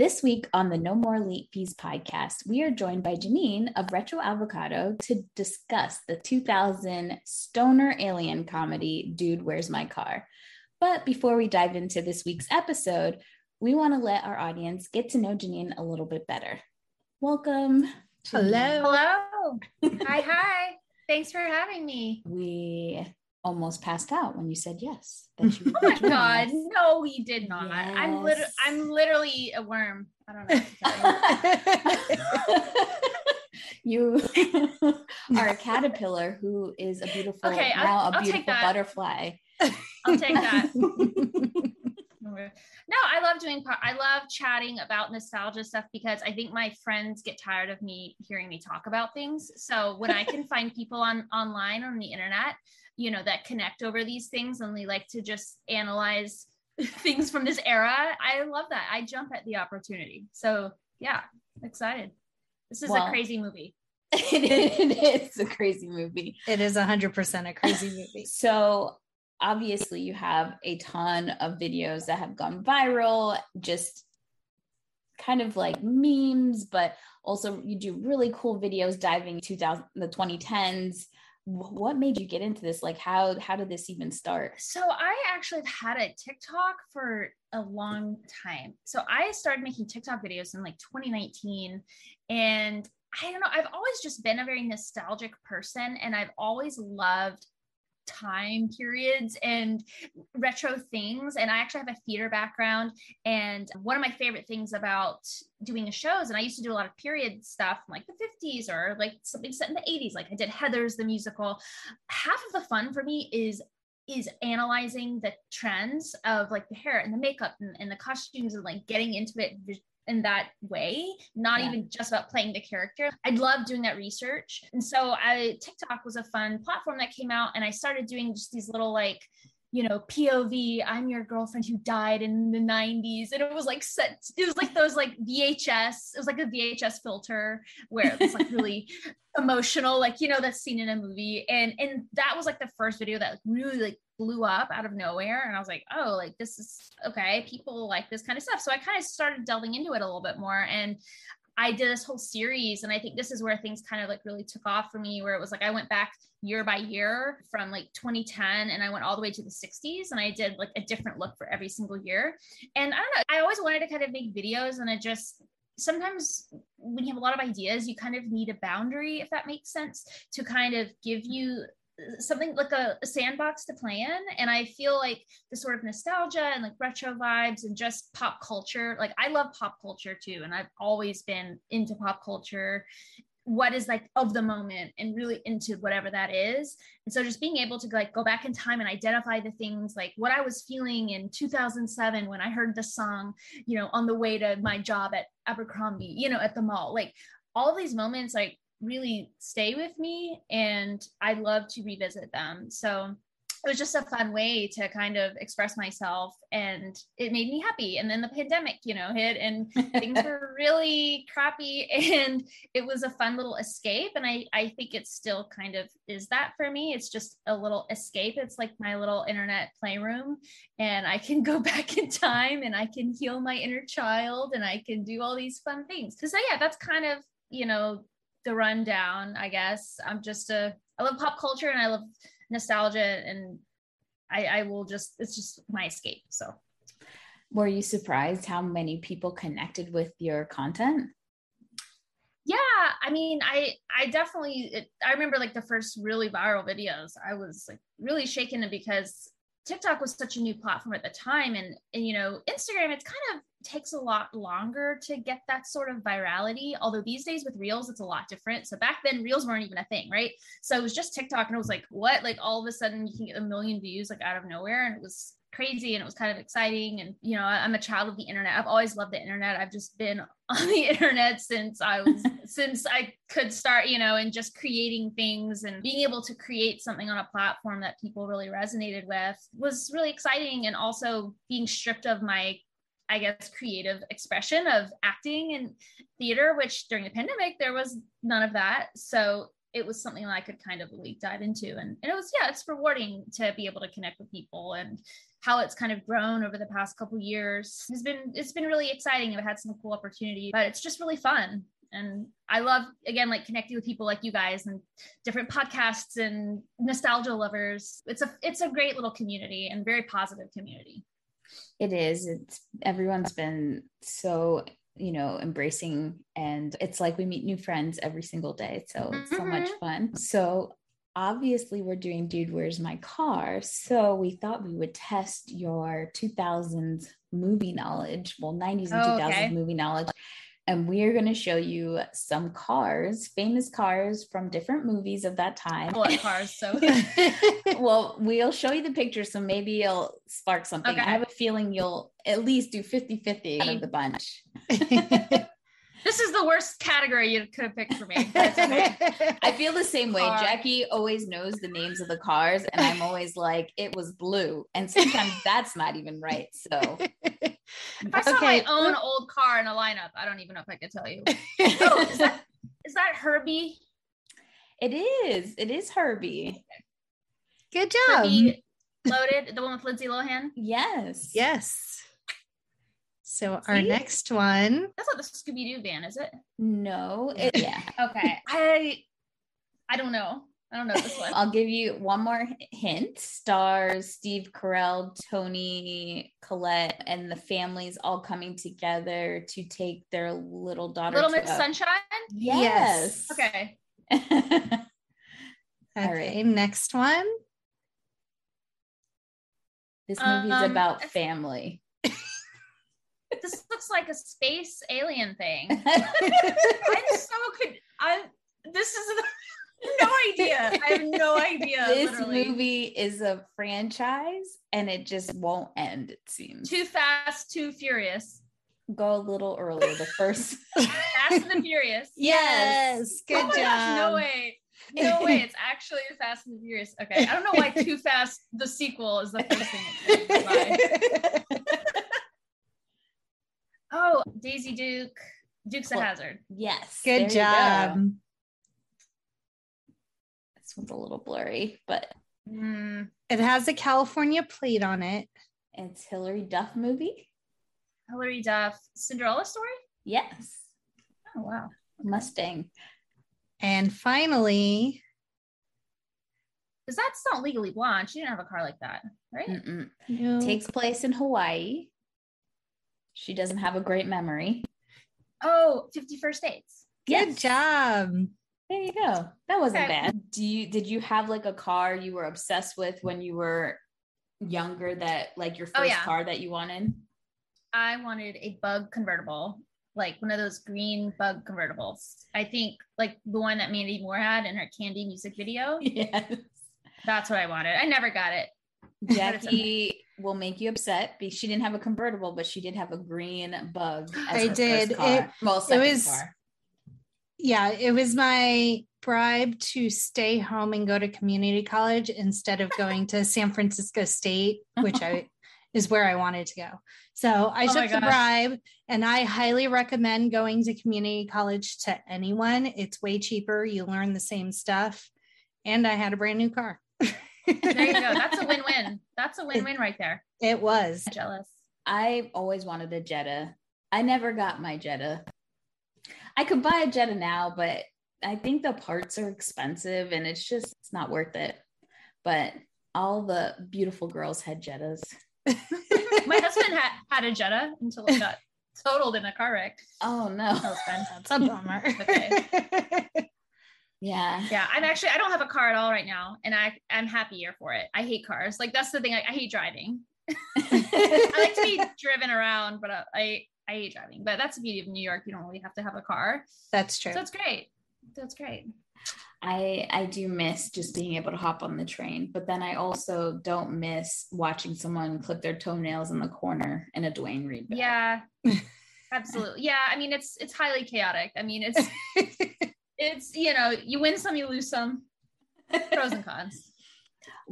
This week on the No More Late Fees podcast, we are joined by Janine of Retro Avocado to discuss the 2000 stoner alien comedy, Dude, Where's My Car? But before we dive into this week's episode, we want to let our audience get to know Janine a little bit better. Welcome. Hello. Hello. hi, hi. Thanks for having me. We almost passed out when you said yes. oh my god, us. no, we did not. Yes. I'm literally, I'm literally a worm. I don't know. you are a caterpillar who is a beautiful okay, now I'll, a beautiful butterfly. I'll take that. No, I love doing, I love chatting about nostalgia stuff because I think my friends get tired of me hearing me talk about things. So when I can find people on online on the internet you know that connect over these things and we like to just analyze things from this era i love that. I jump at the opportunity. So yeah excited. This is well, a crazy movie. It is a crazy movie. It is 100% a crazy movie. So obviously you have a ton of videos that have gone viral just kind of like memes but also you do really cool videos diving 2000 the 2010s what made you get into this? Like how how did this even start? So i actually have had a tiktok for a long time. So i started making tiktok videos in like 2019 and i don't know i've always just been a very nostalgic person and i've always loved time periods and retro things. And I actually have a theater background. And one of my favorite things about doing the shows, and I used to do a lot of period stuff like the 50s or like something set in the 80s, like I did Heathers the musical. Half of the fun for me is is analyzing the trends of like the hair and the makeup and, and the costumes and like getting into it in that way, not yeah. even just about playing the character. I love doing that research. And so I TikTok was a fun platform that came out and I started doing just these little like you know, POV, I'm your girlfriend who died in the 90s. And it was like set, it was like those like VHS, it was like a VHS filter where it's like really emotional, like, you know, that scene in a movie. And and that was like the first video that really like blew up out of nowhere. And I was like, oh, like this is okay. People like this kind of stuff. So I kind of started delving into it a little bit more. And I did this whole series. And I think this is where things kind of like really took off for me, where it was like I went back year by year from like 2010 and I went all the way to the 60s and I did like a different look for every single year. And I don't know, I always wanted to kind of make videos and it just sometimes when you have a lot of ideas, you kind of need a boundary, if that makes sense, to kind of give you something like a, a, sandbox to play in. And i feel like the sort of nostalgia and like retro vibes and just pop culture like i love pop culture too. And i've always been into pop culture. What is like of the moment and really into whatever that is. And so just being able to like go back in time and identify the things like what i was feeling in 2007 when i heard the song you know on the way to my job at abercrombie you know at the mall. Like all these moments like really stay with me and I love to revisit them. So it was just a fun way to kind of express myself and it made me happy. And then the pandemic, you know, hit and things were really crappy and it was a fun little escape. And I, I think it still kind of is that for me. It's just a little escape. It's like my little internet playroom and I can go back in time and I can heal my inner child and I can do all these fun things. So yeah, that's kind of, you know, the rundown, I guess. I'm just a I love pop culture and I love nostalgia and I, I will just it's just my escape. So were you surprised how many people connected with your content? Yeah, I mean, I I definitely it, I remember like the first really viral videos. I was like really shaken because TikTok was such a new platform at the time and, and you know, Instagram it's kind of takes a lot longer to get that sort of virality. Although these days with Reels, it's a lot different. So back then, Reels weren't even a thing, right? So it was just TikTok, and it was like, what? Like all of a sudden, you can get a million views like out of nowhere, and it was crazy and it was kind of exciting and you know i'm a child of the internet i've always loved the internet i've just been on the internet since i was since i could start you know and just creating things and being able to create something on a platform that people really resonated with was really exciting and also being stripped of my I guess, creative expression of acting and theater, which during the pandemic, there was none of that. So it was something that I could kind of really dive into. And, and it was, yeah, it's rewarding to be able to connect with people and how it's kind of grown over the past couple years has been it's been really exciting. I've had some cool opportunities, but it's just really fun. And I love again like connecting with people like you guys and different podcasts and nostalgia lovers. It's a it's a great little community and very positive community. It is. It's everyone's been so you know embracing and it's like we meet new friends every single day so it's so much Mhm. fun so obviously we're doing dude where's my car? So we thought we would test your 2000s movie knowledge well 90s and Oh, 2000s okay. movie knowledge and we're going to show you some cars famous cars from different movies of that time. Of cars, so? Well we'll show you the pictures so maybe it'll spark something. Okay. i have a feeling you'll at least do 50-50 out of um, the bunch this is the worst category you could have picked for me. okay. I feel the same way. Car. Jackie always knows the names of the cars, and I'm always like, it was blue. And sometimes that's not even right. So If I saw Okay. my own old car in a lineup, I don't even know if I could tell you. Oh, is that is that Herbie? it is. It is Herbie. Good job. Herbie loaded, the one with Lindsay Lohan. Yes. Yes. So our See? next one. That's not the Scooby Doo van, is it? No. It, yeah. Okay, I I don't know. I don't know this one. I'll give you one more hint. Stars Steve Carell, Toni Collette, and the families all coming together to take their little daughter. Little to Miss Sunshine. Yes. Okay. Okay, All right. next one. this movie's Um, about it's- This looks like a space alien thing. I'm so could I this is no idea. I have no idea. this literally. movie is a franchise and it just won't end, it seems. Too fast, too furious. Go a little earlier. The first Fast and the Furious. Yes. Good oh job. gosh, no way. No way. It's actually Fast and the Furious. Okay. I don't know why Too Fast, the sequel, is the first thing that comes to mind. Oh, Daisy Duke, Duke's a Hazzard. yes. there you Good go. job. This one's a little blurry, but Mm, It has a California plate on it. it's Hilary Duff movie. Hilary Duff, Cinderella story? Yes. Oh, wow. Mustang. And finally, Because that's not legally blonde. She didn't have a car like that, right? Mm-mm. no- Takes place in Hawaii. She doesn't have a great memory. Oh, 50 First Dates. good Yes. job. There you go. That wasn't Okay. bad. Do you did you have like a car you were obsessed with when you were younger that like your oh, first Oh, yeah. car that you wanted? I wanted a bug convertible, like one of those green bug convertibles. I think like the one that Mandy Moore had in her Candy music video. Yes. That's what I wanted. I never got it. Jackie will make you upset because she didn't have a convertible, but she did have a green bug. As I her first did. Car. It- well, second was- car. Yeah, it was my bribe to stay home and go to community college instead of going to San Francisco State, which I is where I wanted to go. So I Oh took the bribe and I highly recommend going to community college to anyone. It's way cheaper. You learn the same stuff. And I had a brand new car. There you go. That's a win-win. That's a win-win right there. It was. Jealous. I always wanted a Jetta. I never got my Jetta. I could buy a Jetta now, but I think the parts are expensive and it's just it's not worth it. But all the beautiful girls had Jettas. My husband had, had a Jetta until it got totaled in a car wreck. Oh no. That was fun. That's a bummer. Okay. Yeah. Yeah, I'm actually I don't have a car at all right now, and I I'm happier for it. I hate cars. Like that's the thing. I, I hate driving. I like to be driven around, but uh, I I hate driving. But that's the beauty of New York. You don't really have to have a car, That's true. so that's great. That's great. I I do miss just being able to hop on the train, but then I also don't miss watching someone clip their toenails in the corner in a Duane Reade. bag. Yeah, absolutely. Yeah, I mean it's it's highly chaotic. I mean it's it's you know you win some, you lose some. Pros and cons.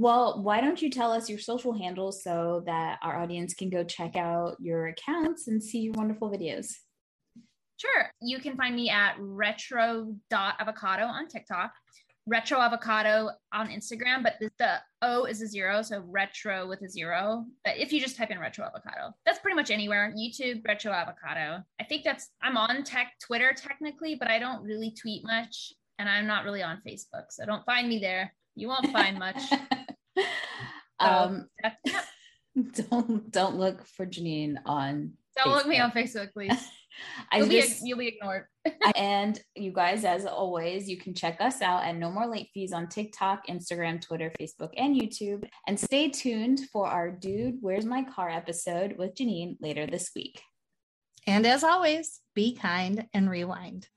Well, why don't you tell us your social handles so that our audience can go check out your accounts and see your wonderful videos? Sure. You can find me at retro.avocado on TikTok. Retro avocado on Instagram, but the, the, O is a zero, so retro with a zero. But if you just type in retro avocado, that's pretty much anywhere. YouTube, retro avocado. I think that's I'm on tech Twitter technically, but I don't really tweet much, and I'm not really on Facebook, so don't find me there. You won't find much. um, don't don't look for Janine on. Don't Facebook. look me on Facebook, please. I you'll, just, be, you'll be ignored. and you guys, as always, you can check us out at No More Late Fees on TikTok, Instagram, Twitter, Facebook, and YouTube. And stay tuned for our Dude, Where's My Car episode with Janine later this week. And as always, be kind and rewind.